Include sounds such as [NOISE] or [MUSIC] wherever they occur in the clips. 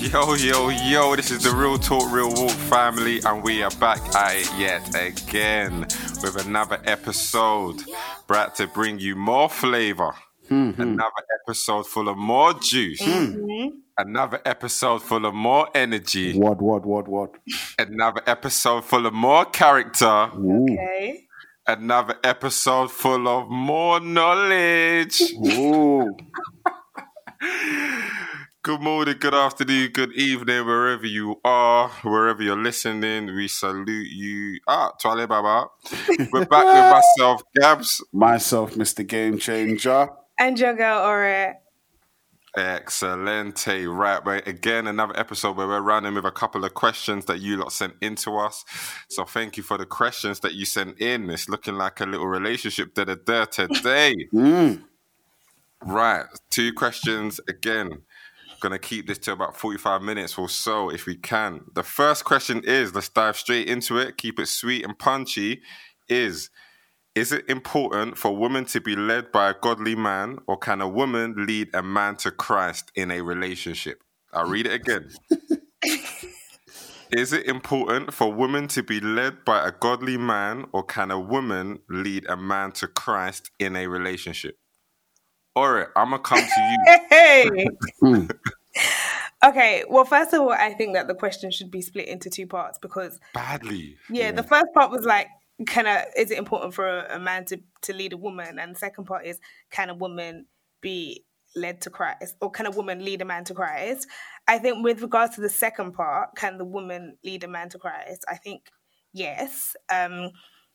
Yo, yo, yo, this is the Real Talk, Real Walk family, and we are back at it yet again with another episode. Brought to bring you more flavor, Mm-hmm. another episode full of more juice, another episode full of more energy, What, what, what, what? another episode full of more character, Ooh. Okay. another episode full of more knowledge. Ooh. [LAUGHS] Good morning, good afternoon, good evening, wherever you are, wherever you're listening. We salute you. Ah, Twale Baba. We're back with [LAUGHS] myself, Gabs. Myself, Mr. Game Changer. And your girl, Aura. Excelente. Right, but again, another episode where we're running with a couple of questions that you lot sent in to us. So thank you for the questions that you sent in. It's looking like a little relationship da da da today. Mm. Right, two questions again. Gonna keep this to about 45 minutes or so if we can. The first question is let's dive straight into it, keep it sweet and punchy. Is is it important for a woman to be led by a godly man, or can a woman lead a man to Christ in a relationship? I'll read it again. [LAUGHS] Is it important for women to be led by a godly man, or can a woman lead a man to Christ in a relationship? All right, I'm gonna come to you. Hey. Mm. okay. Well, first of all, I think that the question should be split into two parts because, badly. yeah, the first part was like, can a is it important for a, a man to to lead a woman, and the second part is, can a woman be led to Christ, or can a woman lead a man to Christ? I think with regards to the second part, can the woman lead a man to Christ? I think yes. Um,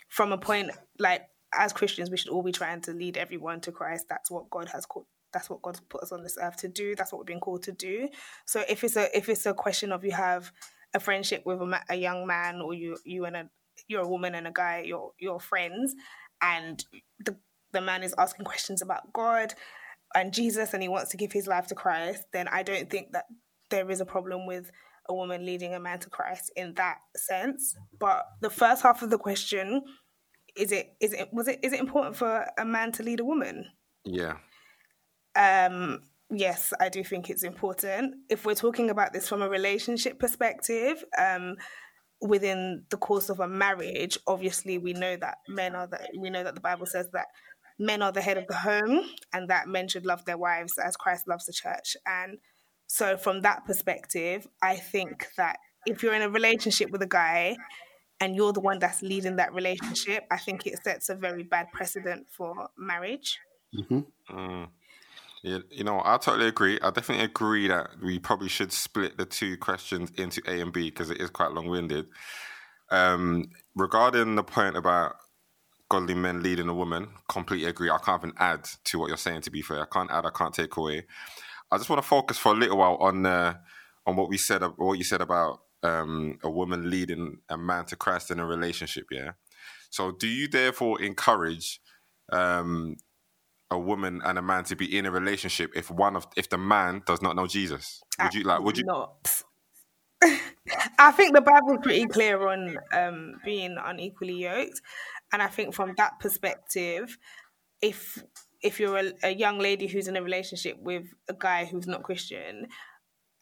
from a point like as Christians, we should all be trying to lead everyone to Christ. That's what God has called. That's what God's put us on this earth to do. That's what we've been called to do. So if it's a if it's a question of you have a friendship with a, ma- a young man, or you you and a you're a woman and a guy, you're you're friends, and the the man is asking questions about God and Jesus, and he wants to give his life to Christ, then I don't think that there is a problem with a woman leading a man to Christ in that sense. But the first half of the question is it is it was it is it important for a man to lead a woman? Yeah. Um yes, I do think it's important. If we're talking about this from a relationship perspective, um within the course of a marriage, obviously we know that men are the we know that the Bible says that men are the head of the home and that men should love their wives as Christ loves the church. And so from that perspective, I think that if you're in a relationship with a guy and you're the one that's leading that relationship, I think it sets a very bad precedent for marriage. Mm. Yeah, you know, I totally agree. I definitely agree that we probably should split the two questions into A and B because it is quite long winded. Um, regarding the point about godly men leading a woman, completely agree. I can't even add to what you're saying. To be fair, I can't add. I can't take away. I just want to focus for a little while on uh, on what we said, what you said about um, a woman leading a man to Christ in a relationship. Yeah. So, do you therefore encourage um, a woman and a man to be in a relationship if one of if the man does not know Jesus? Would you like? Would you? not? [LAUGHS] I think the Bible's pretty clear on um, being unequally yoked, and I think from that perspective, if if you're a, a young lady who's in a relationship with a guy who's not Christian,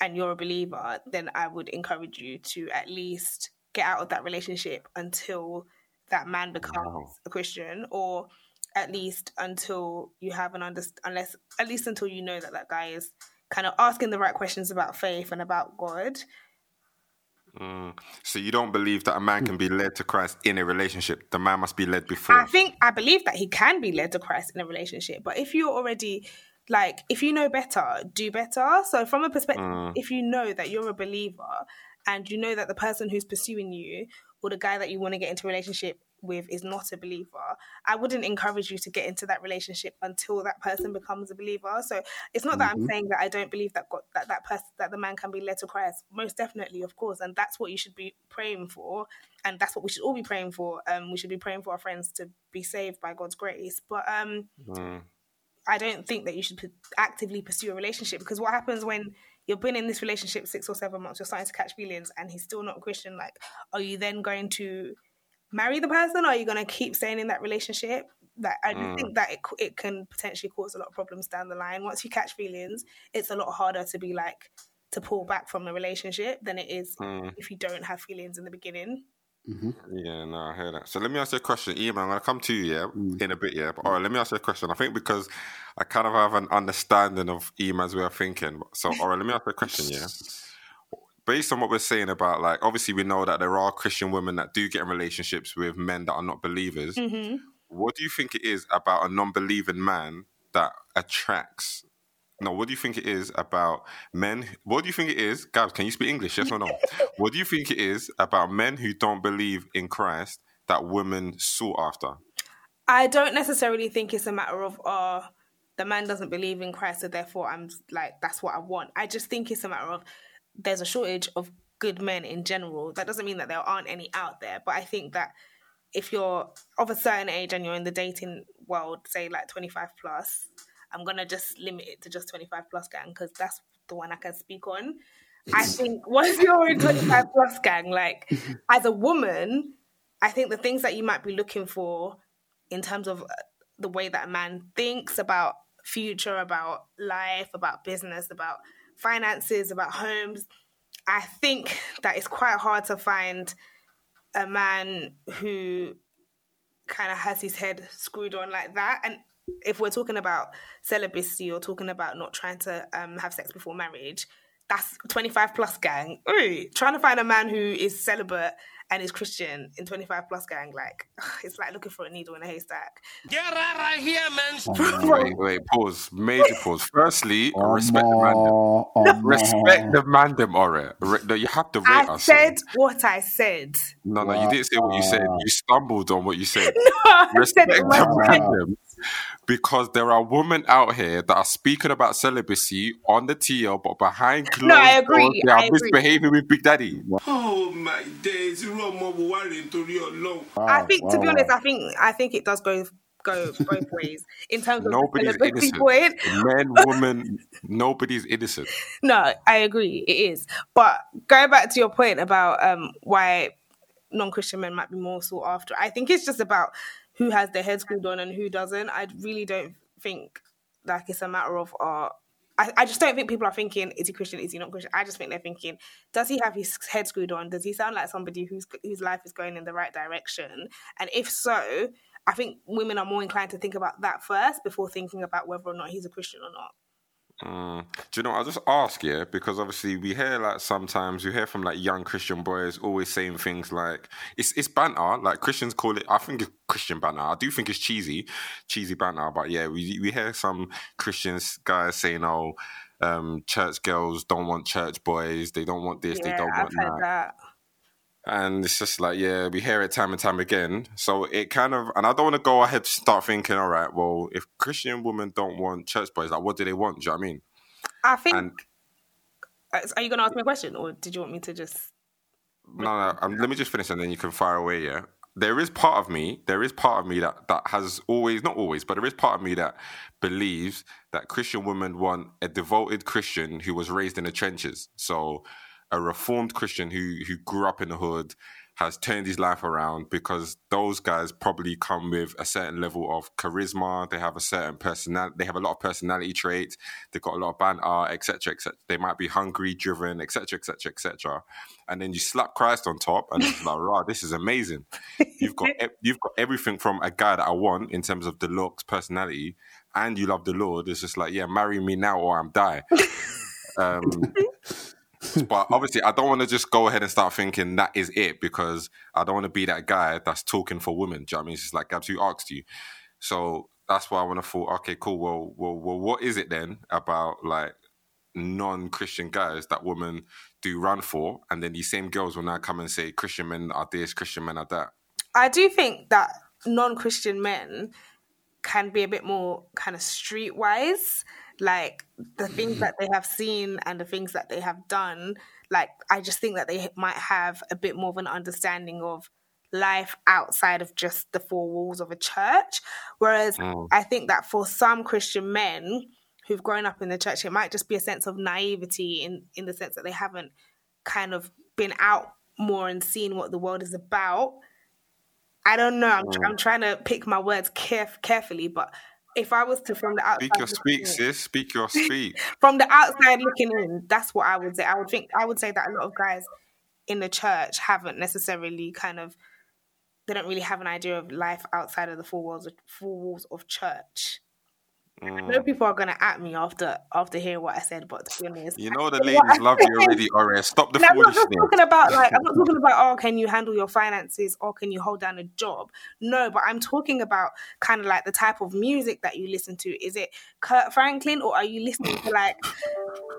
and you're a believer, then I would encourage you to at least get out of that relationship until that man becomes Wow. a Christian, or at least until you have an underst- unless at least until you know that that guy is kind of asking the right questions about faith and about God. Mm. So you don't believe that a man can be led to Christ in a relationship? The man must be led before. I think I believe that he can be led to Christ in a relationship, but if you're already like if you know better, do better. So from a perspective, Mm. if you know that you're a believer and you know that the person who's pursuing you or the guy that you want to get into a relationship with is not a believer, I wouldn't encourage you to get into that relationship until that person becomes a believer. So it's not that I'm saying that I don't believe that God, that that person that the man can be led to Christ. Most definitely, of course, and that's what you should be praying for, and that's what we should all be praying for. Um, we should be praying for our friends to be saved by God's grace. But um, Mm. I don't think that you should p- actively pursue a relationship because what happens when you've been in this relationship six or seven months, you're starting to catch feelings, and he's still not a Christian? Like, are you then going to marry the person, or are you going to keep staying in that relationship? That I Mm. think that it it can potentially cause a lot of problems down the line. Once you catch feelings, it's a lot harder to be like to pull back from a relationship than it is Mm. if you don't have feelings in the beginning. Mm-hmm. Yeah, no, I hear that. So let me ask you a question, Ian. I'm gonna come to you, yeah, mm. in a bit, yeah. But, all right, mm-hmm. let me ask you a question. I think because I kind of have an understanding of Iman's way of thinking. So, all right, let me ask you a question, yeah. Based on what we're saying about, like, obviously we know that there are Christian women that do get in relationships with men that are not believers. hmm What do you think it is about a non-believing man that attracts? No, what do you think it is about men? What do you think it is, Gabs? Can you speak English? Yes or no? [LAUGHS] what do you think it is about men who don't believe in Christ that women sought after? I don't necessarily think it's a matter of uh the man doesn't believe in Christ, so therefore I'm like that's what I want. I just think it's a matter of there's a shortage of good men in general. That doesn't mean that there aren't any out there, but I think that if you're of a certain age and you're in the dating world, say like 25 plus, I'm gonna just limit it to just 25 plus gang because that's the one I can speak on. I think once you're in [LAUGHS] 25 plus gang, like [LAUGHS] as a woman, I think the things that you might be looking for in terms of uh, the way that a man thinks about future, about life, about business, about finances, about homes, I think that it's quite hard to find a man who kind of has his head screwed on like that. And if we're talking about celibacy or talking about not trying to um, have sex before marriage, that's 25 plus gang. Ooh, trying to find a man who is celibate and is Christian in 25 plus gang, like, [SIGHS] it's like looking for a needle in a haystack. Get right, right here, man. Wait, wait, pause. Major pause. [LAUGHS] Firstly, respect the man. Oh, oh, Respect the mandem, Ore. Re- you have to rate I us. said what I said. No, no, you didn't say what you said. You stumbled on what you said. [LAUGHS] No, I Respect said the myself. mandem. Because there are women out here that are speaking about celibacy on the TL, but behind closed No, I agree, doors, they are I agree. misbehaving with Big Daddy. Oh my days, irú ọmọ wo wá rèé nítorí Ọlọ́run. I think, to be wow. honest, I think I think it does go go both ways in terms of Nobody's celibacy innocent. [LAUGHS] point. Men, women, nobody's innocent. [LAUGHS] No, I agree, it is. But going back to your point about um why non-Christian men might be more sought after, I think it's just about who has their head screwed on and who doesn't. I really don't think like it's a matter of uh I, I just don't think people are thinking, is he Christian? Is he not Christian? I just think they're thinking, does he have his head screwed on? Does he sound like somebody whose whose life is going in the right direction? And if so, I think women are more inclined to think about that first before thinking about whether or not he's a Christian or not. Mm. Do you know? I'll just ask, yeah, because obviously we hear like sometimes you hear from like young Christian boys always saying things like it's it's banter. Like Christians call it. I think it's Christian banter. I do think it's cheesy, cheesy banter. But yeah, we we hear some Christians guys saying, "Oh, um, church girls don't want church boys. They don't want this. they don't I've want that." that. And it's just like, yeah, we hear it time and time again. So it kind of, and I don't want to go ahead start thinking, all right, well, if Christian women don't want church boys, like, what do they want? Do you know what I mean? I think. And are you going to ask me a question, or did you want me to just? no, no, um, let me just finish and then you can fire away. Yeah, there is part of me, there is part of me that that has always, not always, but there is part of me that believes that Christian women want a devoted Christian who was raised in the trenches. So a reformed Christian who who grew up in the hood has turned his life around because those guys probably come with a certain level of charisma. They have a certain personality. They have a lot of personality traits. They've got a lot of banter, etc., etc. They might be hungry, driven, etc., etc., etc. And then you slap Christ on top, and it's like, right, this is amazing. You've got you've got everything from a guy that I want in terms of the looks, personality, and you love the Lord. It's just like, yeah, marry me now or I'm die. [LAUGHS] Um, [LAUGHS] but obviously, I don't want to just go ahead and start thinking that is it because I don't want to be that guy that's talking for women. Do you know what I mean? It's just like Gabs, who asked you. So that's why I want to thought, okay, cool. Well, well, well, what is it then about like non-Christian guys that women do run for, and then these same girls will now come and say Christian men are this, Christian men are that. I do think that non-Christian men can be a bit more kind of streetwise. Like the [LAUGHS] things that they have seen and the things that they have done. Like I just think that they might have a bit more of an understanding of life outside of just the four walls of a church. Whereas Mm. I think that for some Christian men who've grown up in the church, it might just be a sense of naivety in in the sense that they haven't kind of been out more and seen what the world is about. I don't know. I'm, I'm trying to pick my words caref- carefully, but if I was to from the outside Speak your speak, in- sis. Speak your speak. [LAUGHS] from the outside looking in, that's what I would say. I would think I would say that a lot of guys in the church haven't necessarily kind of they don't really have an idea of life outside of the four walls of four walls of church. I Mm. know people are gonna at me after after hearing what I said, but to be honest, You know the ladies love you already, Ores. Stop the and I'm not just talking about like I'm not talking [LAUGHS] about oh can you handle your finances or can you hold down a job? No, but I'm talking about kind of like the type of music that you listen to. Is it Kirk Franklin or are you listening to like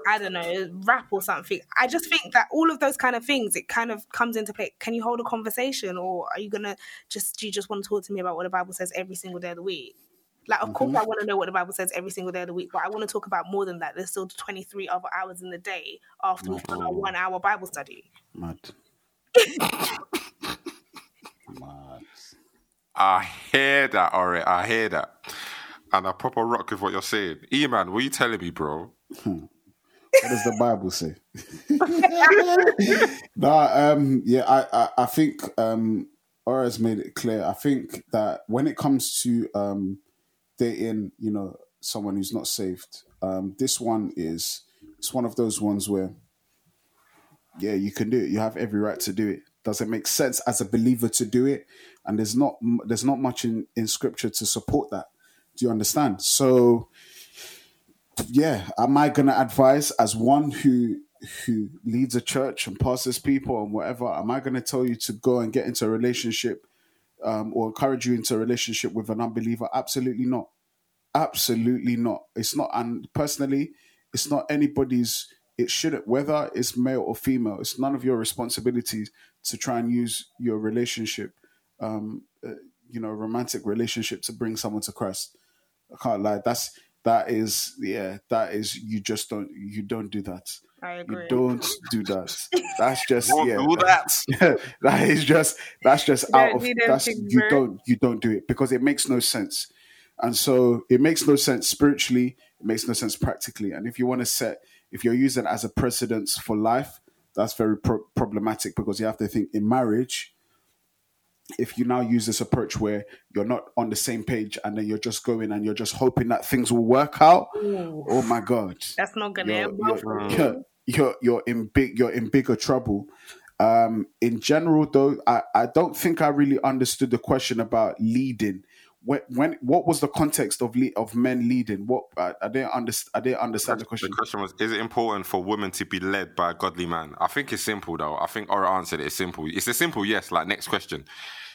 I don't know rap or something? I just think that all of those kind of things it kind of comes into play. Can you hold a conversation or are you gonna just do you just want to talk to me about what the Bible says every single day of the week? Like, of course, I want to know what the Bible says every single day of the week, but I want to talk about more than that. There's still 23 other hours in the day after we've done our one hour Bible study. Mad. [LAUGHS] Mad. I hear that, alright. I hear that. And I proper rock with what you're saying. E man, what you telling me, bro? [LAUGHS] What does the Bible say? [LAUGHS] nah, um, yeah, I, I, I think um, has made it clear. I think that when it comes to um, dating, you know, someone who's not saved, um, this one is it's one of those ones where, yeah, you can do it. You have every right to do it. Does it make sense as a believer to do it? And there's not there's not much in in scripture to support that. Do you understand? So yeah, am I gonna advise as one who who leads a church and pastors people and whatever? Am I gonna tell you to go and get into a relationship um, or encourage you into a relationship with an unbeliever? Absolutely not. Absolutely not. It's not. And personally, it's not anybody's. It shouldn't. Whether it's male or female, it's none of your responsibilities to try and use your relationship, um, uh, you know, romantic relationship to bring someone to Christ. I can't lie. That's that is yeah. That is you just don't you don't do that. I You don't do that. That's [LAUGHS] just Don't yeah. do that. [LAUGHS] that is just that's just [LAUGHS] You out of that's you don't you don't do it because it makes no sense. And so it makes no sense spiritually, it makes no sense practically. And if you want to set if you're using it as a precedence for life, that's very pro- problematic because you have to think in marriage if you now use this approach where you're not on the same page and then you're just going and you're just hoping that things will work out, oh my god That's not gonna you're, you're, you're, you're, you're in big you're in bigger trouble. Um, in general, though, I, I don't think I really understood the question about leading. When, when what was the context of le- of men leading? What I, I didn't understand. I didn't understand the question. The question was: Is it important for women to be led by a godly man? I think it's simple, though. I think Aura answered it. It's simple. It's a simple yes. Like next question.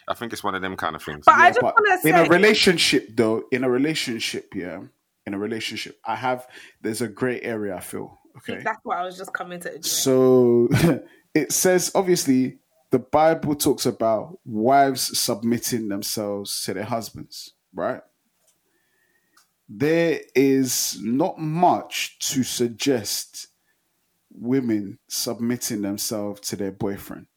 I think it's one of them kind of things. But I just want to say, in a relationship, though, in a relationship, yeah, in a relationship, I have there's a gray area. I feel okay. that's what I was just coming to address. So [LAUGHS] it says, obviously, the Bible talks about wives submitting themselves to their husbands, right? There is not much to suggest women submitting themselves to their boyfriend.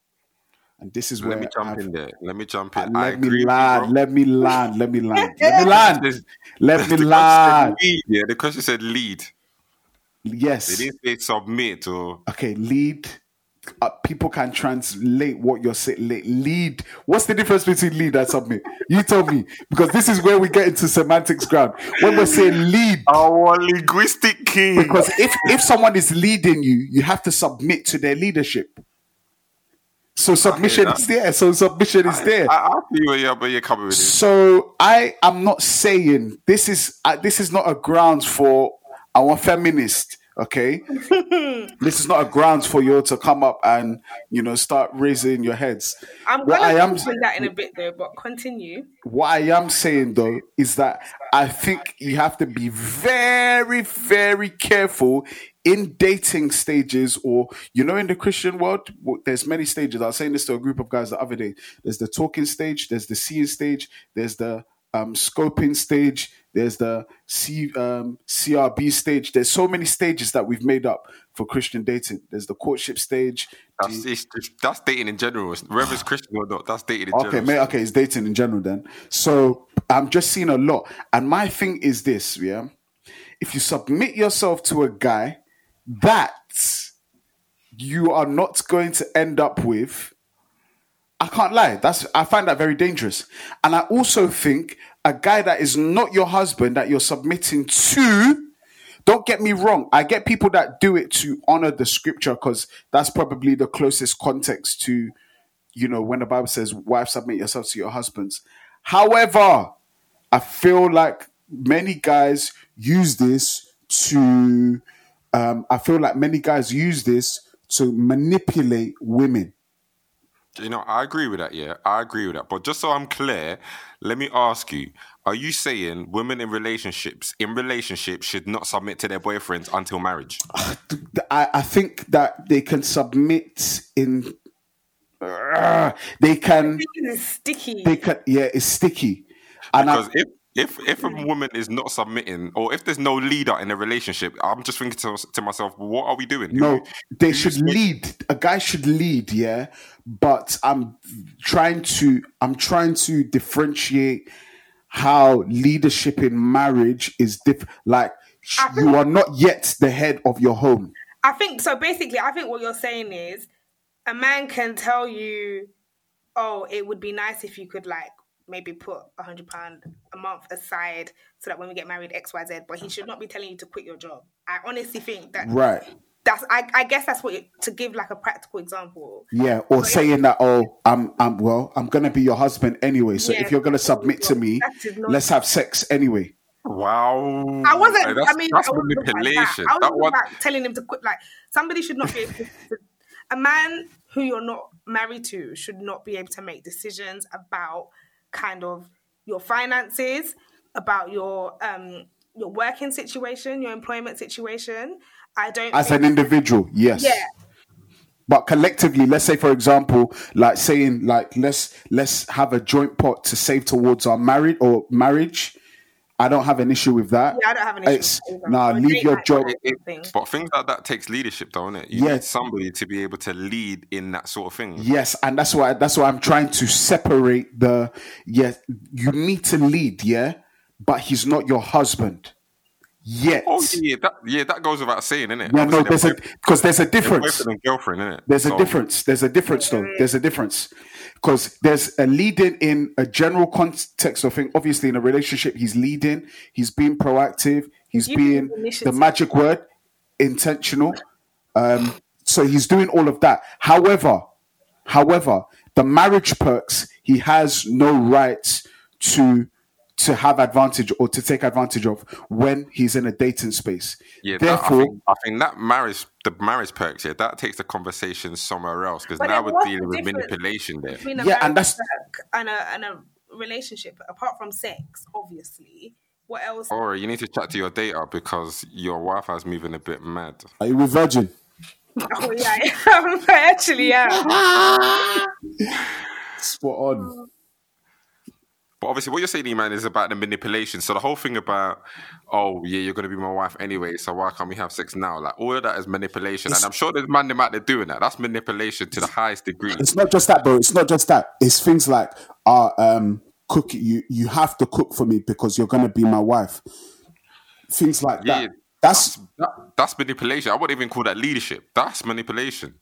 And this is where Let me jump I've- in there. Let me jump in. I let me agree with you, land, let me land, let me land, let me [LAUGHS] land, let [LAUGHS] me land. yeah, the question said lead. Yes. They didn't say submit or okay, lead. Uh, people can translate what you're saying. Lead. What's the difference between lead and submit? You tell me, because this is where we get into semantics ground. When we're saying lead, our linguistic king. because if if someone is leading you, you have to submit to their leadership. So submission is there. So submission is there. I, I you're, where you're coming with it. So I am not saying this is uh, this is not a grounds for our feminist. Okay, [LAUGHS] this is not a grounds for you to come up and you know start raising your heads. I'm what gonna I am mention that in a bit though, but continue. what I am saying though is that I think you have to be very, very careful in dating stages or you know in the Christian world there's many stages. I was saying this to a group of guys the other day. There's the talking stage, there's the seeing stage, there's the um, scoping stage, there's the C, um, CRB stage. There's so many stages that we've made up for Christian dating. There's the courtship stage. That's, it's just, that's dating in general. Whether it's Christian or not, that's dating in Okay, general. mate, okay, it's dating in general then. So I'm just seeing a lot. And my thing is this, yeah. If you submit yourself to a guy that you are not going to end up with, I can't lie. That's I find that very dangerous. And I also think a guy that is not your husband that you're submitting to. Don't get me wrong. I get people that do it to honor the scripture because that's probably the closest context to, you know, when the Bible says, "Wife, submit yourself to your husbands." However, I feel like many guys use this to. Um, I feel like many guys use this to manipulate women. You know, I agree with that. Yeah, I agree with that. But just so I'm clear, let me ask you: Are you saying women in relationships in relationships should not submit to their boyfriends until marriage? [SIGHS] I, I think that they can submit in. Uh, they can. It's sticky. They can. Yeah, it's sticky. And I, if if if a woman is not submitting, or if there's no leader in a relationship, I'm just thinking to, to myself, what are we doing? No, they should lead. A guy should lead. Yeah, but I'm trying to. I'm trying to differentiate how leadership in marriage is different. Like you are not yet the head of your home. I think so. Basically, I think what you're saying is a man can tell you, "Oh, it would be nice if you could like maybe put a hundred pound a month aside so that when we get married, X, Y, Z." But he should not be telling you to quit your job. I honestly think that Right. That's. I, I guess that's what it, to give like a practical example. Yeah, or saying that, oh, I'm, I'm, well, I'm gonna be your husband anyway. So Yeah, if you're gonna submit to me, That is not- let's have sex anyway. Wow. I wasn't. Like, that's, I mean, that's I wasn't talking about manipulation. That. I was one. about telling him to quit. Like somebody should not be able to, to- a man who you're not married to should not be able to make decisions about kind of your finances, about your um your working situation, your employment situation. I don't. As an individual, yes. yeah, But collectively, let's say, for example, like saying, like let's let's have a joint pot to save towards our marriage or marriage. I don't have an issue with that. yeah, I don't have an issue. It's with that nah, Or leave your night job. or. But things like that takes leadership, don't it? You Yeah. need somebody to be able to lead in that sort of thing. Yes, and that's why that's why I'm trying to separate the yes. You need to lead, yeah, but he's not your husband yet. Oh yeah, that yeah, that goes without saying, innit? Yeah, no, there's a because there's a difference. boyfriend and girlfriend, innit? There's a difference. There's a difference, though. There's a difference because there's a leading in a general context of thing. Obviously, in a relationship, he's leading. He's being proactive. He's Using being the magic word, intentional. Um, so he's doing all of that. However, however, the marriage perks he has no right to to have advantage or to take advantage of when he's in a dating space. Yeah, that, I, Therefore, think, I think that marriage, the marriage perks, yeah, that takes the conversation somewhere else because now we're dealing with manipulation there. a Yeah, and that's- perk and a and a relationship apart from sex, obviously. What else? Or you need to chat to your data because your Wi-Fi's moving a bit mad. are you with Virgin? [LAUGHS] Oh yeah, I [LAUGHS] actually yeah. [LAUGHS] Spot on. But obviously, what you're saying, man, is about the manipulation. So the whole thing about, oh yeah, you're gonna be my wife anyway, so why can't we have sex now? Like all of that is manipulation, It's- and I'm sure there's man them out there doing that. That's manipulation to the highest degree. It's not just that, bro. It's not just that. It's things like, uh, um, cook. You you have to cook for me because you're gonna be my wife. Things like Yeah, that. That's That, that's manipulation. I wouldn't even call that leadership. That's manipulation.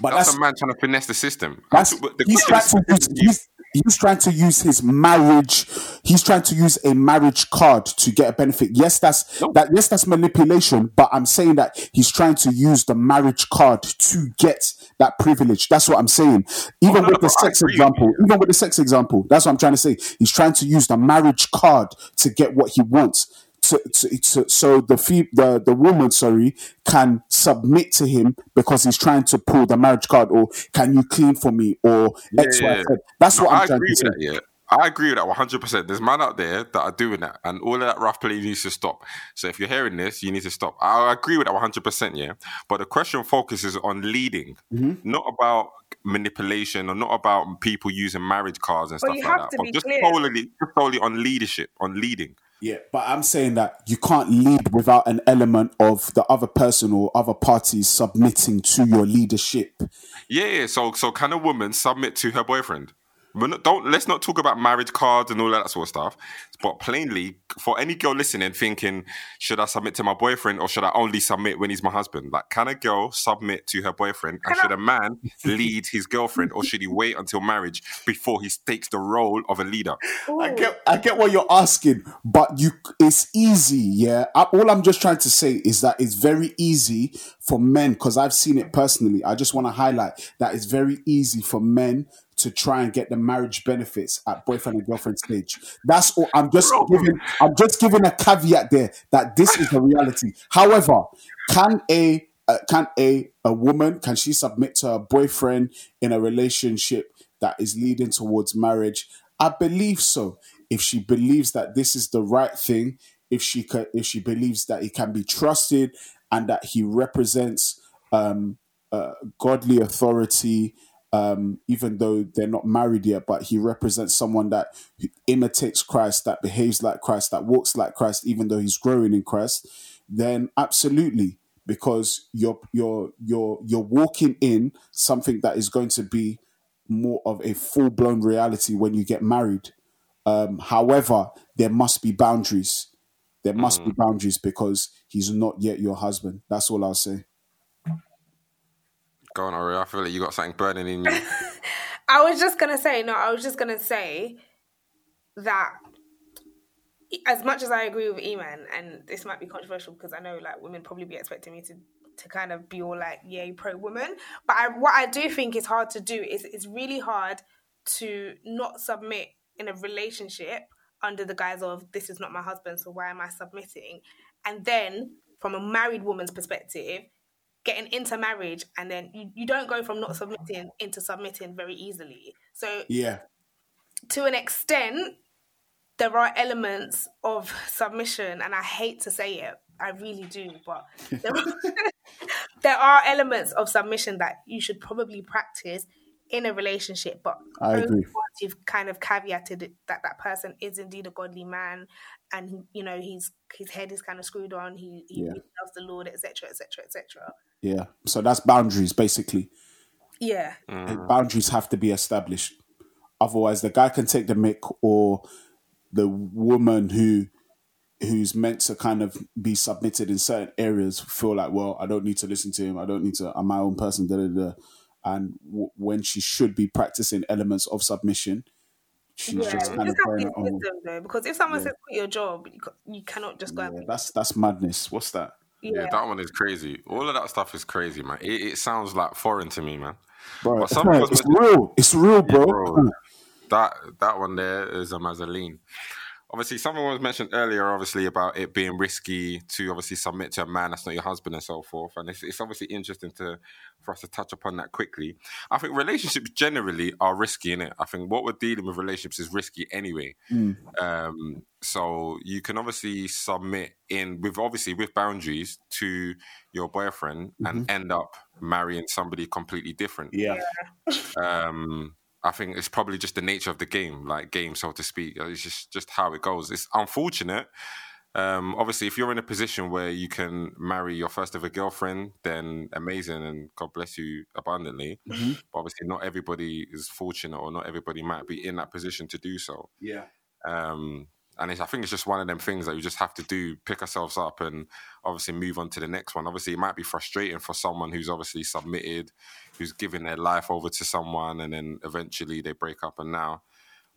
but That's, that's a man trying to finesse the system. that's The he's trying to. He's, he's trying to use his marriage. He's trying to use a marriage card to get a benefit. Yes, that's that. Yes, that's manipulation. But I'm saying that he's trying to use the marriage card to get that privilege. That's what I'm saying. Even Oh, no, with the no, sex example, even with the sex example, that's what I'm trying to say. He's trying to use the marriage card to get what he wants. To, to, to, so the, fe- the the woman, sorry, can submit to him because he's trying to pull the marriage card, or can you clean for me, or X, Y, Yeah, Z. yeah. That's No, what I I'm trying agree to with say. that. Yeah, I agree with that 100. percent There's man out there that are doing that, and all of that rough play needs to stop. So if you're hearing this, you need to stop. I agree with that 100. percent Yeah, but the question focuses on leading, Mm-hmm. not about manipulation or not about people using marriage cards and But stuff you like have that. to But just clear. solely, just solely on leadership, on leading. Yeah, but I'm saying that you can't lead without an element of the other person or other parties submitting to your leadership. Yeah, yeah. So, so can a woman submit to her boyfriend? But not, don't let's not talk about marriage cards and all that sort of stuff. But plainly, for any girl listening, thinking, should I submit to my boyfriend or should I only submit when he's my husband? Like, can a girl submit to her boyfriend, and should a man lead his girlfriend, or should he wait until marriage before he takes the role of a leader? I get, I get what you're asking, but you, it's easy, yeah. I, all I'm just trying to say is that it's very easy for men because I've seen it personally. I just want to highlight that it's very easy for men to try and get the marriage benefits at boyfriend and girlfriend stage. That's all. I'm just giving. I'm just giving a caveat there that this is the reality. However, can a uh, can a a woman can she submit to her boyfriend in a relationship that is leading towards marriage? I believe so. If she believes that this is the right thing, if she can, if she believes that he can be trusted and that he represents um, uh, godly authority, um, even though they're not married yet, but he represents someone that imitates Christ, that behaves like Christ, that walks like Christ, even though he's growing in Christ, then absolutely, because you're you're you're you're walking in something that is going to be more of a full blown reality when you get married. Um, however, there must be boundaries. There must be boundaries because he's not yet your husband. That's all I'll say. Go on, Ori. I feel like you got something burning in you. [LAUGHS] I was just gonna say no. I was just gonna say that as much as I agree with Eman, and this might be controversial because I know like women probably be expecting me to to kind of be all like yay pro woman, but I, what I do think is hard to do is it's really hard to not submit in a relationship under the guise of this is not my husband, so why am I submitting? And then from a married woman's perspective, getting into marriage and then you, you don't go from not submitting into submitting very easily. So Yeah. to an extent, there are elements of submission, and I hate to say it, I really do, but there are, [LAUGHS] there are elements of submission that you should probably practice in a relationship. But I agree. once you've kind of caveated it, that that person is indeed a godly man, and you know he's his head is kind of screwed on. He he Yeah. really loves the Lord, etc., etc., etc. Yeah. So that's boundaries, basically. Yeah, mm. Boundaries have to be established. Otherwise, the guy can take the mic or the woman who who's meant to kind of be submitted in certain areas feel like, well, I don't need to listen to him. I don't need to. I'm my own person. Da, da, da. And w- when she should be practicing elements of submission, she's yeah. just kind of just have going to on. though, because if someone Yeah. says quit your job, you, you cannot just go. Yeah, and that's that's madness. What's that? yeah, that one is crazy. All of that stuff is crazy, man. It, it sounds like foreign to me, man. Bro, But some of it's real. It's real, bro. Bro, that that one there is a Mazzoline. Obviously, someone was mentioned earlier, obviously, about it being risky to obviously submit to a man that's not your husband and so forth. And it's, it's obviously interesting to for us to touch upon that quickly. I think relationships generally are risky, in it. I think what we're dealing with relationships is risky anyway. Um, so you can obviously submit in with obviously with boundaries to your boyfriend and end up marrying somebody completely different Yeah. um, I think it's probably just the nature of the game, like game, so to speak. It's just just how it goes. It's unfortunate. Um, obviously, if you're in a position where you can marry your first ever girlfriend, then amazing, and God bless you abundantly. Mm-hmm. But obviously, not everybody is fortunate, or not everybody might be in that position to do so. Yeah. Um, and I think it's just one of them things that we just have to do, pick ourselves up, and obviously move on to the next one. Obviously, it might be frustrating for someone who's obviously submitted, who's given their life over to someone, and then eventually they break up, and now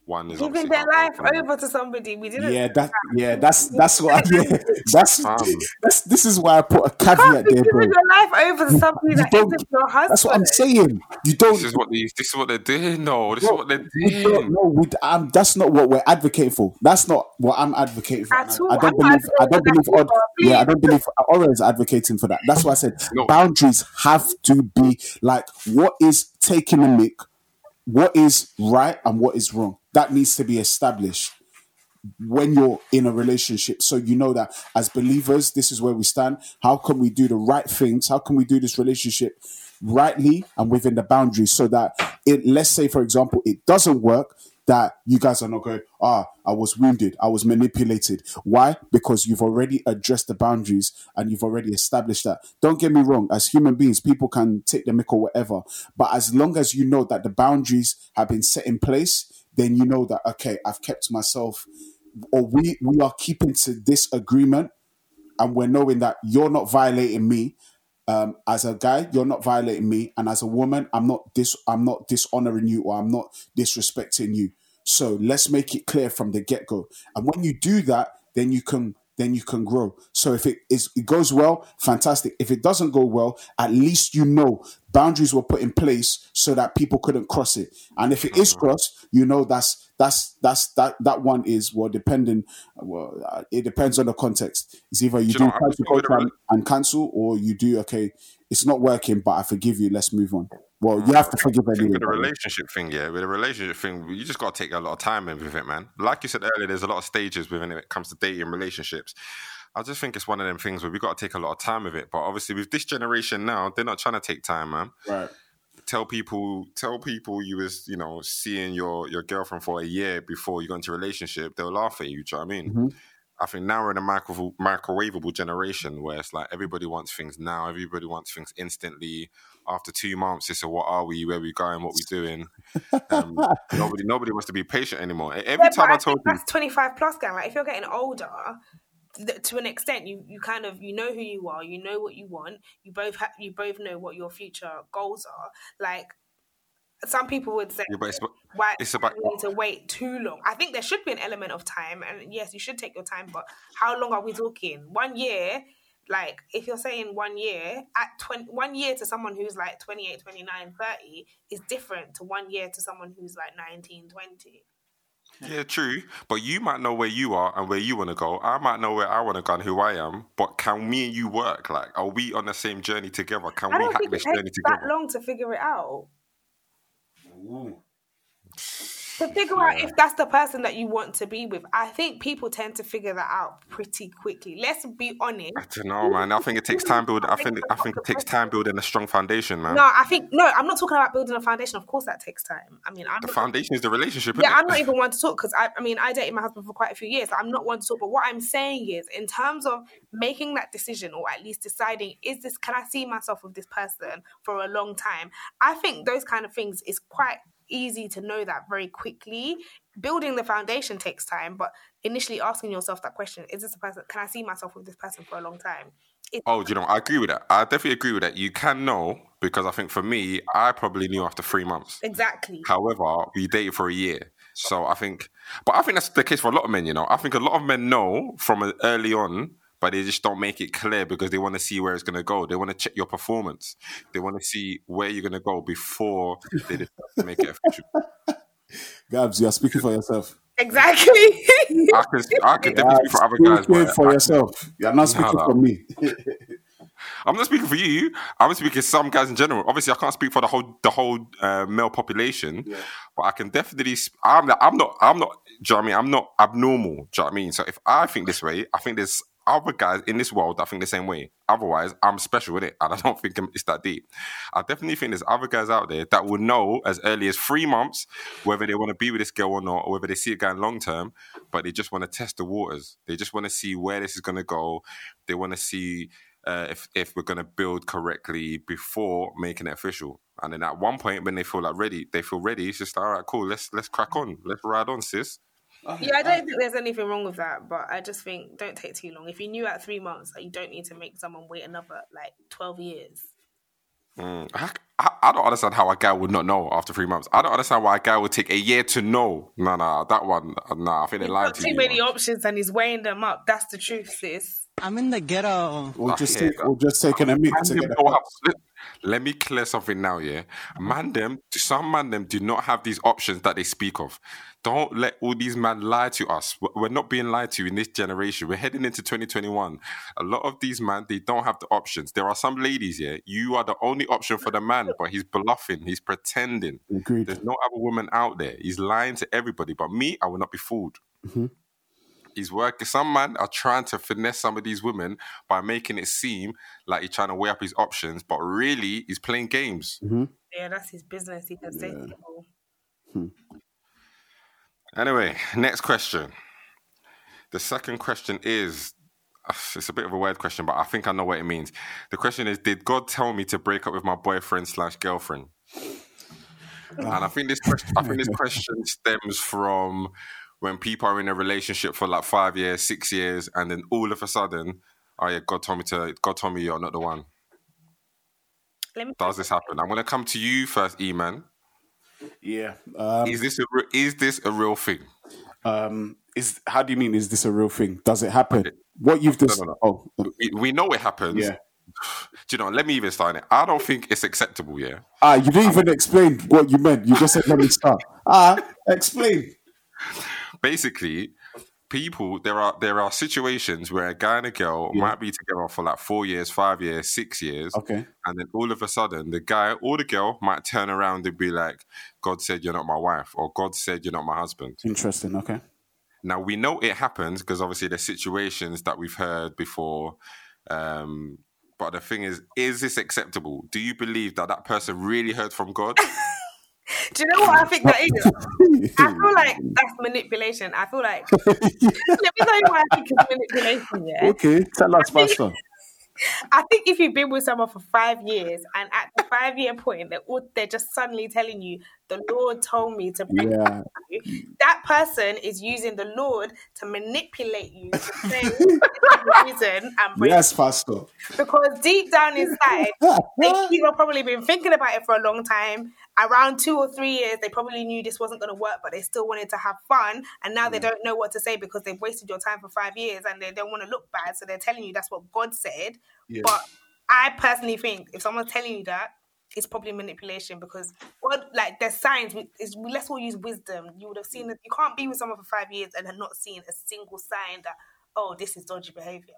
one is Giving their life heartbroken. over to somebody we didn't. Yeah, that yeah, [LAUGHS] that's that's what I, [LAUGHS] yeah, that's Fam. that's this is why I put a can't caveat be there, bro. giving your life over to somebody You that don't- isn't your husband. That's what I'm saying. You don't. This is what these. This is what they're doing. No, this is what they're doing. no, we, um, that's not what we're advocating for. That's not what I'm advocating for. At And all. I, I don't I'm believe. I don't advocating believe. for that yeah, I don't believe Aura is advocating for that. That's why I said No. boundaries have to be like what is taking a mic, what is right and what is wrong. That needs to be established when you're in a relationship so you know that as believers this is where we stand how can we do the right things how can we do this relationship rightly and within the boundaries so that it let's say for example it doesn't work that you guys are not going, ah, I was wounded, I was manipulated. Why? Because you've already addressed the boundaries and you've already established that. Don't get me wrong, as human beings, people can take the mick or whatever. But as long as you know that the boundaries have been set in place, then you know that, okay, I've kept myself, or we, we are keeping to this agreement and we're knowing that you're not violating me um, as a guy, you're not violating me, and as a woman, I'm not dis I'm not dishonoring you or I'm not disrespecting you. So let's make it clear from the get go. And when you do that, then you can then you can grow. So if it is it goes well, fantastic. If it doesn't go well, at least you know boundaries were put in place so that people couldn't cross it. And if it is crossed, you know that's that's that's that that one is well depending. Well, uh, it depends on the context. It's either you Do do know, I cancel the culture and, and cancel, or you do okay. It's not working, but I forgive you. Let's move on. Well, you have to forgive anyway. with the by the way. relationship thing, yeah, with the relationship thing, you just got to take a lot of time in with it, man. Like you said earlier, there's a lot of stages within it when it comes to dating relationships. I just think it's one of them things where we got to take a lot of time with it. But obviously, with this generation now, they're not trying to take time, man. Right. Tell people, tell people you was, you know, seeing your your girlfriend for a year before you got into a relationship. They'll laugh at you. Do you know what I mean? Mhm. I think now we're in a micro, microwavable generation where it's like everybody wants things now. Everybody wants things instantly. After two months, it's a what are we? Where are we going? What we doing? Um, [LAUGHS] nobody, nobody wants to be patient anymore. Every Yeah, time but I told think you, that's 25 plus gang. Like if you're getting older, th- to an extent, you you kind of you know who you are, you know what you want, you both ha- you both know what your future goals are. Like some people would say, Yeah, but it's, why it's about- we need to wait too long. I think there should be an element of time, and yes, you should take your time. But how long are we talking? One year. Like if you're saying one year at 20, one year to someone who's like 28, 29, 30 is different to one year to someone who's like 19, 20. Yeah, true. But you might know where you are and where you want to go. I might know where I want to go and who I am. But can me and you work? Like, are we on the same journey together? Can I we hack this journey that long to figure it out. To figure out if that's the person that you want to be with, I think people tend to figure that out pretty quickly. Let's be honest. I don't know, man. I think it takes time building. I think I think it takes time building a strong foundation, man. No, I think no. I'm not talking about building a foundation. Of course, that takes time. I mean, I'm the not, foundation is the relationship. yeah? I'm not even one to talk because I, I mean, I dated my husband for quite a few years. I'm not one to talk, but what I'm saying is, in terms of making that decision or at least deciding, is this can I see myself with this person for a long time? I think those kind of things is quite easy to know that very quickly. Building the foundation takes time, but initially asking yourself that question: Is this a person? Can I see myself with this person for a long time? It, Oh, you know? I agree with that. I definitely agree with that. You can know because I think for me, I probably knew after three months. exactly. However, we dated for a year. So I think, but I think that's the case for a lot of men, you know. I think a lot of men know from early on, but they just don't make it clear because they want to see where it's going to go. They want to check your performance. They want to see where you're going to go before they decide to make it official. [LAUGHS] Gabs, you are speaking for yourself. Exactly. I can, I can [LAUGHS] definitely speak for other guys, Speaking for yourself. You're not speaking no. for me. [LAUGHS] I'm not speaking for you. I'm speaking for some guys in general. Obviously, I can't speak for the whole the whole uh, male population, but I can definitely. Sp- I'm not- I'm not. I'm not. Do you know what I mean? I'm not abnormal. Do you know what I mean? So if I think this way, I think there's other guys in this world that think the same way. Otherwise, I'm special with it, and I don't [LAUGHS] think it's that deep. I definitely think there's other guys out there that will know as early as three months whether they want to be with this girl or not, or whether they see it going long term, but they just want to test the waters. They just want to see where this is going to go. They want to see uh, if if we're going to build correctly before making it official. And then at one point, when they feel like ready, they feel ready. It's just all right, cool. Let's let's crack on. Let's ride on, sis. Yeah, I don't think there's anything wrong with that, but I just think don't take too long. If you knew at three months that you don't need to make someone wait another like twelve years. Mm. I, I, I don't understand how a guy would not know after three months. I don't understand why a guy would take a year to know. No, no, that one, no. I think they He's lied to too you. Too many man. options and he's weighing them up. That's the truth, sis. I'm in the ghetto. We're just, take, we're just taking a mix Man to them get the don't have- facts. let, me clear something now, yeah. Mm-hmm. Man them, some man them do not have these options that they speak of. Don't let all these men lie to us. We're- not being lied to in this generation. We're heading into 2021. A lot of these men, they don't have the options. There are some ladies, yeah. You are the only option for the man, but he's bluffing. He's pretending. Agreed. There's no other woman out there. He's lying to everybody. But me, I will not be fooled. Mm-hmm. He's working. Some man are trying to finesse some of these women by making it seem like he's trying to weigh up his options, but really he's playing games. Mm-hmm. Yeah, that's his business. He can say to people. Anyway, next question. The second question is uh, it's a bit of a weird question, but I think I know what it means. The question is Did God tell me to break up with my boyfriend slash girlfriend? Ah. And I think this question, I think this [LAUGHS] question stems from when people are in a relationship for like five years, six years, and then all of a sudden, oh yeah, God told me to. God told me you're not the one. Let me Does this happen? I'm gonna come to you first, E-man. Yeah. Um, Is this a re- is this a real thing? um, is how do you mean? Is this a real thing? Does it happen? What you've just no, no. oh We, we know it happens. yeah. [SIGHS] Do you know? Let me even start it. I don't think it's acceptable. Yeah. Ah, you didn't even explain what you meant. You just said let me start. Ah, explain. [LAUGHS] basically people there are there are situations where a guy and a girl Yeah. might be together for like four years five years six years Okay. and then all of a sudden the guy or the girl might turn around and be like god said you're not my wife or god said you're not my husband Interesting. Okay. now we know it happens because obviously there's situations that we've heard before um but the thing is is this acceptable do you believe that that person really heard from god [LAUGHS] Do you know what I think that is? [LAUGHS] I feel like that's manipulation. I feel like [LAUGHS] let me tell you why I think it's manipulation. Yeah, okay. Tell us, I Pastor. [LAUGHS] I think if you've been with someone for five years and at the five year point they're all, they're just suddenly telling you the Lord told me to break Yeah. you, that person is using the Lord to manipulate you to say this is the reason and break Yes, Pastor. because deep down inside they've probably been thinking about it for a long time. Around two or three years, they probably knew this wasn't going to work, but they still wanted to have fun. And now they don't know what to say because they've wasted your time for five years and they don't want to look bad. So they're telling you that's what God said. Yeah. But I personally think if someone's telling you that, it's probably manipulation because what like there's signs. we- Is let's all use wisdom. You would have seen that you can't be with someone for five years and have not seen a single sign that oh this is dodgy behavior.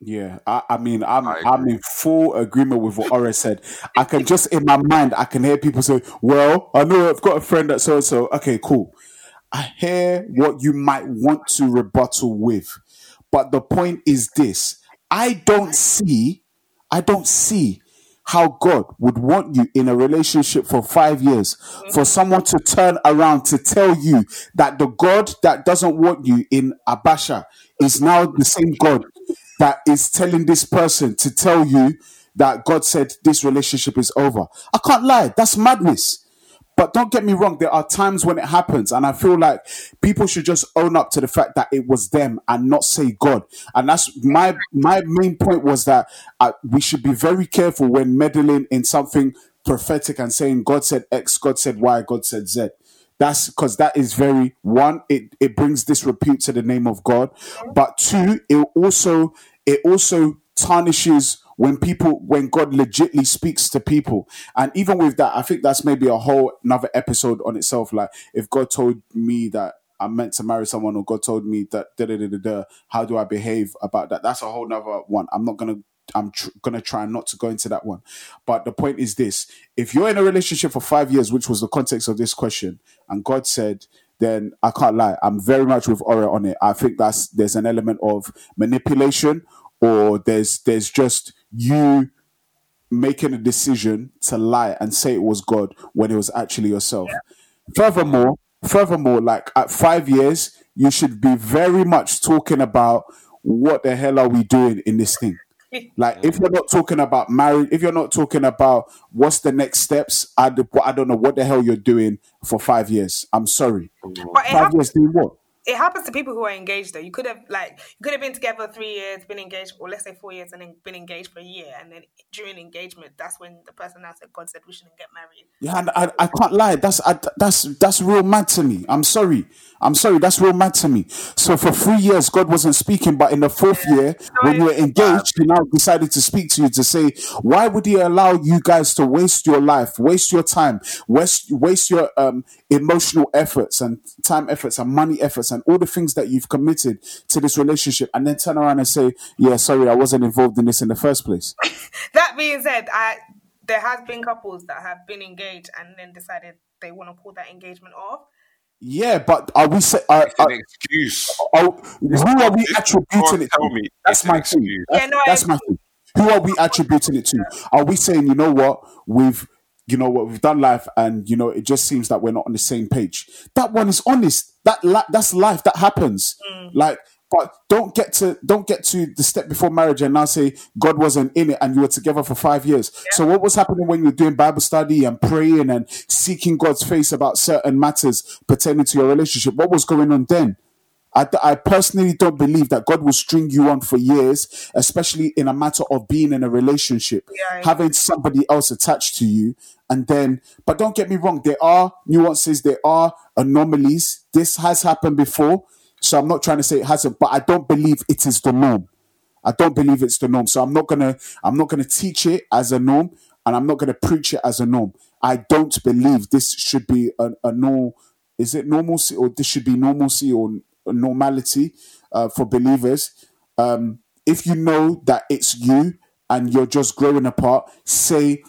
Yeah, I, I mean, I'm I I'm in full agreement with what Ora said. I can just in my mind, I can hear people say, "Well, I know I've got a friend that so and so." Okay, cool. I hear what you might want to rebuttal with, but the point is this: I don't see, I don't see how God would want you in a relationship for five years for someone to turn around to tell you that the God that doesn't want you in Abasha is now the same God that is telling this person to tell you that God said this relationship is over. I can't lie, that's madness. But don't get me wrong, there are times when it happens, and I feel like people should just own up to the fact that it was them and not say God. And that's my my main point was that uh, we should be very careful when meddling in something prophetic and saying God said X, God said Y, God said Z. That's because that is very one. It it brings disrepute to the name of God, but two, it also it also tarnishes when people when God legitly speaks to people. And even with that, I think that's maybe a whole another episode on itself. Like if God told me that I'm meant to marry someone, or God told me that da da da da da, how do I behave about that? That's a whole nother one. I'm not gonna. I'm tr- gonna try not to go into that one, but the point is this: if you're in a relationship for five years, which was the context of this question, and God said, then I can't lie. I'm very much with Ora on it. I think that's there's an element of manipulation, or there's there's just you making a decision to lie and say it was God when it was actually yourself. Furthermore, furthermore, like at five years, you should be very much talking about what the hell are we doing in this thing. Like if you're not talking about marriage, if you're not talking about what's the next steps, I, I don't know what the hell you're doing for five years. I'm sorry. But Five happens, years doing what? It happens to people who are engaged though. You could have like you could have been together three years, been engaged, or let's say four years, and then been engaged for a year, and then during engagement, that's when the person now said God said we shouldn't get married. Yeah, and I, I can't lie. That's I, that's that's real mad to me. I'm sorry. I'm sorry. That's real mad to me. So for three years, God wasn't speaking, but in the fourth year, when you were engaged, He now decided to speak to you to say, why would He allow you guys to waste your life, waste your time, waste waste your um emotional efforts and time efforts and money efforts and all the things that you've committed to this relationship, and then turn around and say, yeah, sorry, I wasn't involved in this in the first place. [LAUGHS] That being said, I there has been couples that have been engaged and then decided they want to pull that engagement off. Yeah, but are we say? Uh, It's an excuse. Oh, who are we attributing God it tell to? me That's it's an my thing. excuse. That's, Yeah, no, that's my thing. Who are we attributing it to? Are we saying, you know what, we've, you know what, we've done life, and you know, it just seems that we're not on the same page. That one is honest. That li- that's life that happens. Mm. Like, but don't get to don't get to the step before marriage and now say God wasn't in it and you were together for five years. So what was happening when you were doing Bible study and praying and seeking God's face about certain matters pertaining to your relationship? What was going on then? I, I personally don't believe that God will string you on for years, especially in a matter of being in a relationship, Yeah. having somebody else attached to you. And then, but don't get me wrong, there are nuances, there are anomalies. This has happened before. So I'm not trying to say it hasn't, but I don't believe it is the norm. I don't believe it's the norm. So I'm not gonna I'm not gonna teach it as a norm, and I'm not gonna preach it as a norm. I don't believe this should be a, a normal. Is it normalcy or this should be normalcy or normality uh, for believers? Um, if you know that it's you and you're just growing apart, say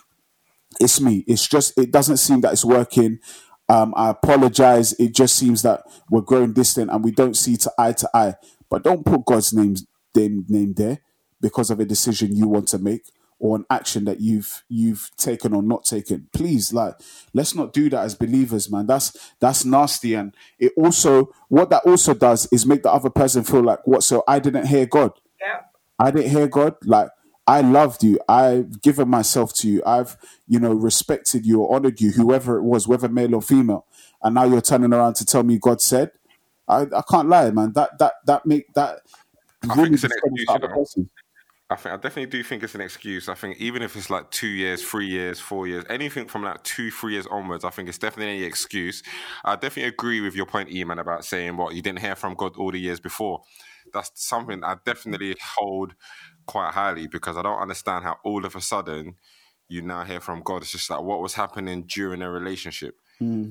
it's me. It's just it doesn't seem that it's working. Um, I apologize. It just seems that we're growing distant and we don't see to eye to eye. But don't put God's name name, name there because of a decision you want to make or an action that you've you've taken or not taken. Please, like, let's not do that as believers, man. That's that's nasty, and it also what that also does is make the other person feel like what? So I didn't hear God. Yeah. I didn't hear God. Like I loved you. I've given myself to you. I've, you know, respected you or honored you, whoever it was, whether male or female. And now you're turning around to tell me God said. I, I can't lie, man. That that that make that I really think it's an excuse, you know. I think I definitely do think it's an excuse. I think even if it's like two years, three years, four years, anything from like two, three years onwards, I think it's definitely an excuse. I definitely agree with your point, Eman, about saying what you didn't hear from God all the years before. That's something I definitely hold quite highly because I don't understand how all of a sudden you now hear from God. It's just like what was happening during a relationship.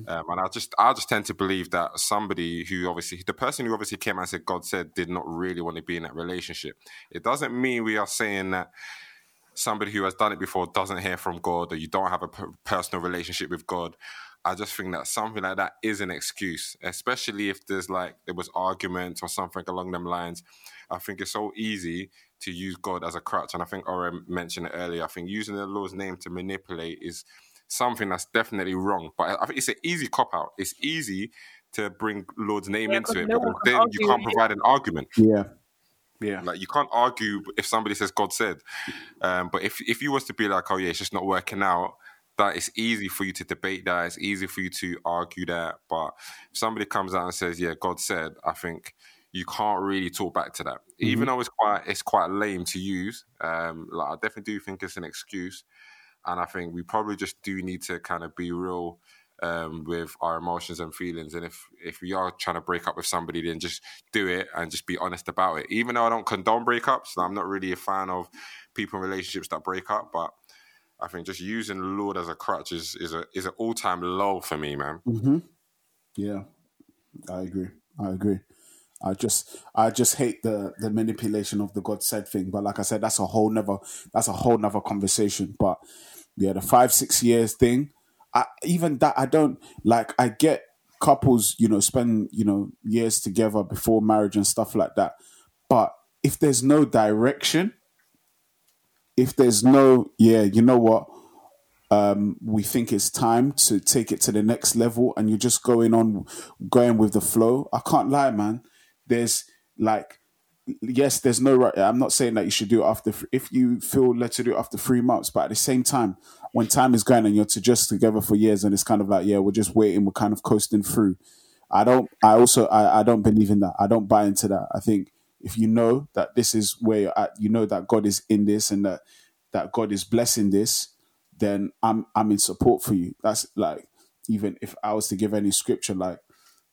Um, and I just, I just tend to believe that somebody who obviously, the person who obviously came and said God said, did not really want to be in that relationship. It doesn't mean we are saying that somebody who has done it before doesn't hear from God or you don't have a personal relationship with God. I just think that something like that is an excuse, especially if there's like there was arguments or something along them lines. I think it's so easy to use God as a crutch, and I think Ora mentioned it earlier. I think using the Lord's name to manipulate is something that's definitely wrong. But I think it's an easy cop out. It's easy to bring Lord's name Yeah, into 'cause it, no but one can then you can't provide an argument. Yeah. Yeah. Like you can't argue if somebody says God said, um, but if if you was to be like, oh yeah, it's just not working out, that it's easy for you to debate that. It's easy for you to argue that. But if somebody comes out and says, yeah, God said, I think you can't really talk back to that, even though it's quite it's quite lame to use. Um, like I definitely do think it's an excuse, and I think we probably just do need to kind of be real um, with our emotions and feelings. And if if we are trying to break up with somebody, then just do it and just be honest about it. Even though I don't condone breakups, I'm not really a fan of people in relationships that break up. But I think just using the Lord as a crutch is is a is an all time low for me, man. Mm-hmm. Yeah, I agree. I agree. I just, I just hate the the manipulation of the God said thing. But like I said, that's a whole never, that's a whole nother conversation. But yeah, the five six years thing, I even that I don't like. I get couples, you know, spend you know years together before marriage and stuff like that. But if there's no direction, if there's no, yeah, you know what, um, we think it's time to take it to the next level and you're just going on going with the flow i can't lie man there's like yes there's no right i'm not saying that you should do it after if you feel led to do it after three months but at the same time when time is going and you're to just together for years and it's kind of like yeah we're just waiting we're kind of coasting through i don't i also i, I don't believe in that i don't buy into that i think if you know that this is where you're at you know that god is in this and that that god is blessing this then I'm I'm in support for you. That's like even if I was to give any scripture, like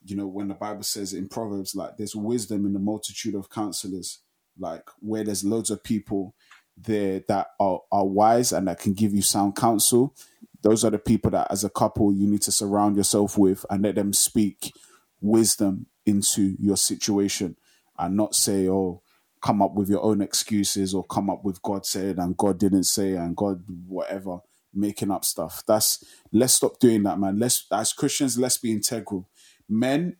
you know, when the Bible says in Proverbs, like there's wisdom in the multitude of counselors, like where there's loads of people there that are, are wise and that can give you sound counsel. Those are the people that as a couple you need to surround yourself with and let them speak wisdom into your situation and not say, oh, come up with your own excuses or come up with God said and God didn't say and God whatever making up stuff. That's let's stop doing that, man. Let's as Christians, let's be integral. Men,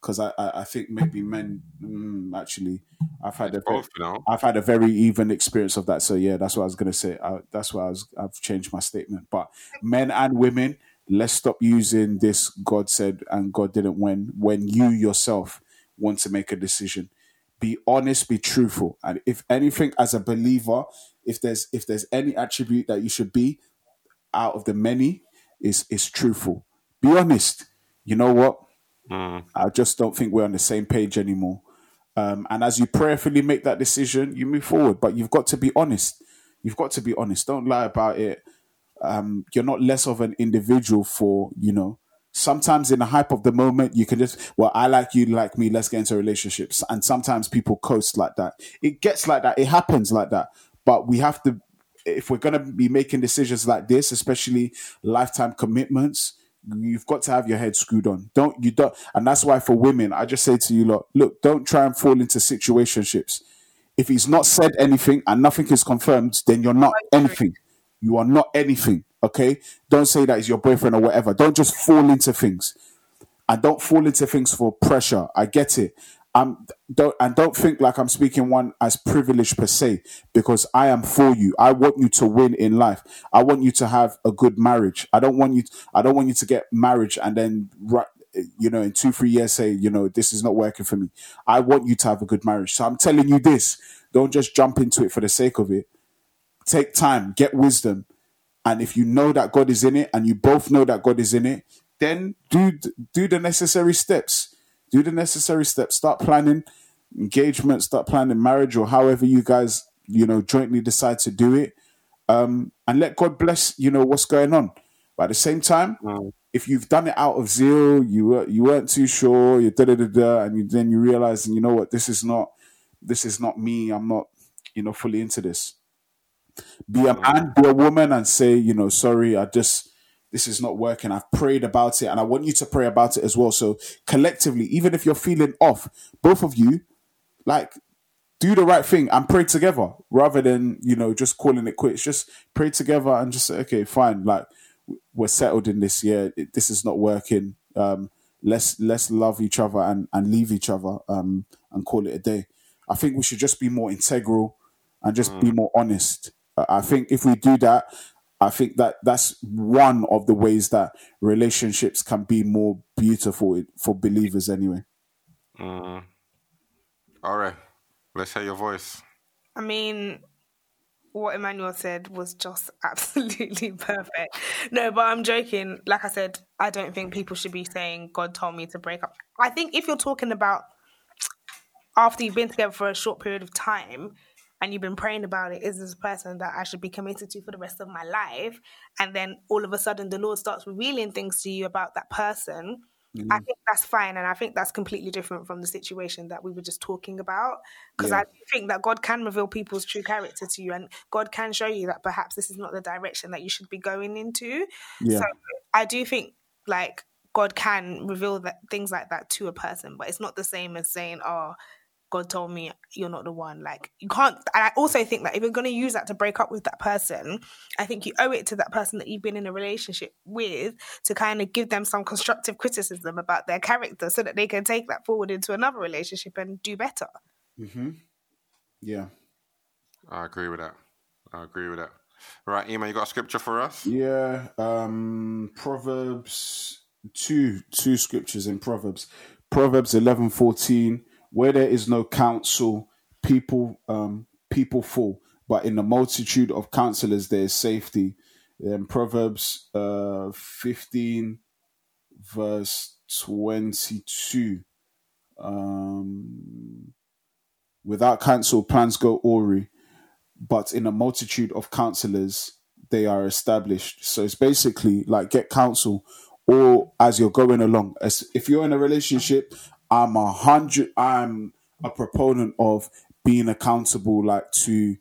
because I, I I think maybe men mm, actually I've had a very, you know. I've had a very even experience of that. So yeah, that's what I was gonna say. I, that's why I was I've changed my statement. But men and women, let's stop using this God said and God didn't when when you yourself want to make a decision. Be honest, be truthful. And if anything as a believer, if there's if there's any attribute that you should be out of the many is is truthful. Be honest. You know what? I just don't think we're on the same page anymore. Um, and as you prayerfully make that decision, you move forward. But you've got to be honest. You've got to be honest. Don't lie about it. Um, you're not less of an individual for, you know, sometimes in the hype of the moment, you can just, well, I like you like me, let's get into relationships. And sometimes people coast like that. It gets like that. It happens like that. But we have to, if we're going to be making decisions like this, especially lifetime commitments, you've got to have your head screwed on. Don't you don't, and that's why for women, I just say to you, look, look, don't try and fall into situationships. If he's not said anything and nothing is confirmed, then you're not anything. You are not anything. Okay, don't say that is your boyfriend or whatever. Don't just fall into things, and don't fall into things for pressure. I get it. Um, don't and don't think like I'm speaking one as privileged per se, because I am for you. I want you to win in life. I want you to have a good marriage. I don't want you. I don't want you to get marriage and then you know, in two three years say, you know, this is not working for me. I want you to have a good marriage. So I'm telling you this. Don't just jump into it for the sake of it. Take time, get wisdom, and if you know that God is in it, and you both know that God is in it, then do do the necessary steps do the necessary steps start planning engagement start planning marriage or however you guys you know jointly decide to do it um and let god bless you know what's going on. But at the same time if you've done it out of zeal you were you weren't too sure you da da da da and you, then you realize and you know what? This is not this is not me. I'm not you know fully into this. Be a man be a woman and say you know sorry i just this is not working. I've prayed about it and I want you to pray about it as well. So collectively, even if you're feeling off, both of you, like, do the right thing and pray together rather than, you know, just calling it quits. Just pray together and just say, okay, fine. Like, we're settled in this year. This is not working. Um, let's let's love each other and, and leave each other um, and call it a day. I think we should just be more integral and just be more honest. I think if we do that, I think that that's one of the ways that relationships can be more beautiful for believers anyway. All right. Let's hear your voice. I mean, what Emmanuel said was just [LAUGHS] absolutely perfect. No, but I'm joking. Like I said, I don't think people should be saying God told me to break up. I think if you're talking about after you've been together for a short period of time and you've been praying about it, is this person that I should be committed to for the rest of my life? And then all of a sudden the Lord starts revealing things to you about that person. I mm-hmm. think that's fine, and I think that's completely different from the situation that we were just talking about. Because Yeah. I think that God can reveal people's true character to you, and God can show you that perhaps this is not the direction that you should be going into. Yeah. So I do think like God can reveal that things like that to a person, but it's not the same as saying, "Oh, God told me you're not the one." Like you can't. And I also think that if you're going to use that to break up with that person, I think you owe it to that person that you've been in a relationship with to kind of give them some constructive criticism about their character, so that they can take that forward into another relationship and do better. Yeah. I agree with that. I agree with that. Right, Ema, you got a scripture for us? Yeah. Um Proverbs two two scriptures in Proverbs. Proverbs eleven fourteen. Where there is no counsel, people um people fall. But in the multitude of counselors there is safety. And Proverbs uh fifteen verse twenty two. Um without counsel plans go awry but in a multitude of counselors they are established so it's basically like get counsel or as you're going along as if you're in a relationship i'm a hundred i'm a proponent of being accountable like to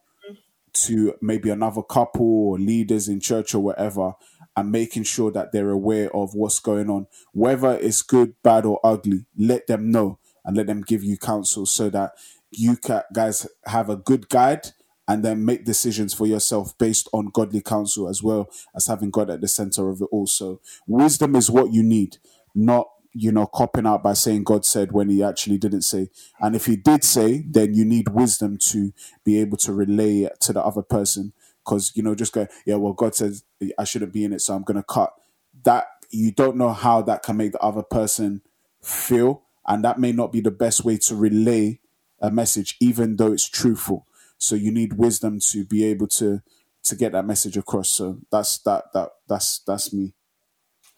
to maybe another couple or leaders in church or whatever and making sure that they're aware of what's going on whether it's good bad or ugly let them know and let them give you counsel so that you guys have a good guide and then make decisions for yourself based on godly counsel as well as having God at the center of it also. Wisdom is what you need, not you know copping out by saying God said when he actually didn't say. And if he did say, then you need wisdom to be able to relay it to the other person. Because you know, just go, yeah, well, God says I shouldn't be in it, so I'm gonna cut. That you don't know how that can make the other person feel, and that may not be the best way to relay a message, even though it's truthful. So you need wisdom to be able to to get that message across. So that's that that that's that's me.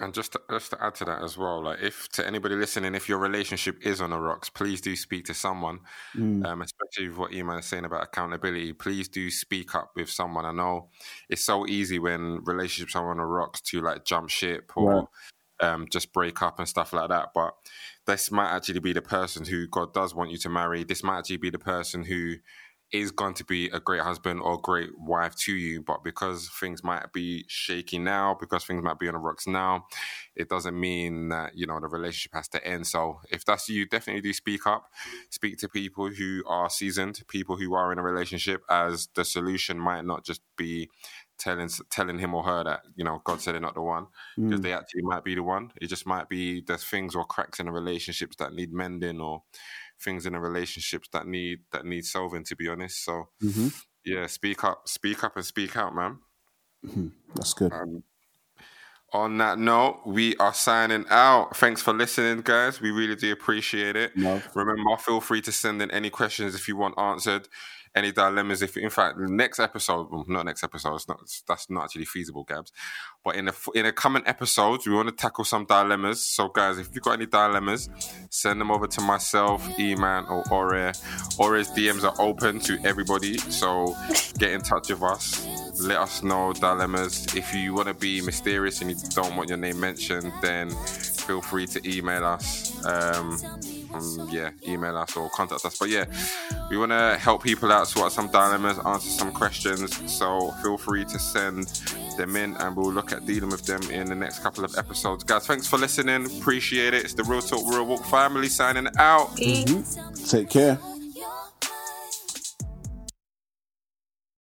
And just to, just to add to that as well, like if to anybody listening, if your relationship is on the rocks, please do speak to someone. Mm. Um, especially with what Iman is saying about accountability. Please do speak up with someone. I know it's so easy when relationships are on the rocks to like jump ship or um, just break up and stuff like that. But this might actually be the person who God does want you to marry. This might actually be the person who is going to be a great husband or great wife to you, but because things might be shaky now, because things might be on the rocks now, it doesn't mean that you know the relationship has to end. So if that's you, definitely do speak up, speak to people who are seasoned, people who are in a relationship, as the solution might not just be telling telling him or her that you know God said they're not the one because hmm. they actually might be the one. It just might be there's things or cracks in the relationships that need mending or things in the relationships that need that need solving. To be honest, so Mm-hmm. yeah, speak up, speak up, and speak out, man. That's good. Um, on that note, we are signing out. Thanks for listening, guys. We really do appreciate it. Love. Remember, feel free to send in any questions if you want answered, any dilemmas. If in fact, next episode, well, not next episode, it's not, that's not actually feasible, Gabs. But in a in a coming episodes, we want to tackle some dilemmas. So, guys, if you've got any dilemmas, send them over to myself, E-Man, or Ore. Ore's DMs are open to everybody. So, get in touch with us. Let us know dilemmas. If you want to be mysterious and you don't want your name mentioned, then feel free to email us. Um, um, yeah, email us or contact us. But yeah, we want to help people out, sort out some dilemmas, answer some questions. So feel free to send them in, and we'll look at dealing with them in the next couple of episodes. Guys, thanks for listening. Appreciate it. It's the Real Talk Real Walk family signing out. Peace. Take care.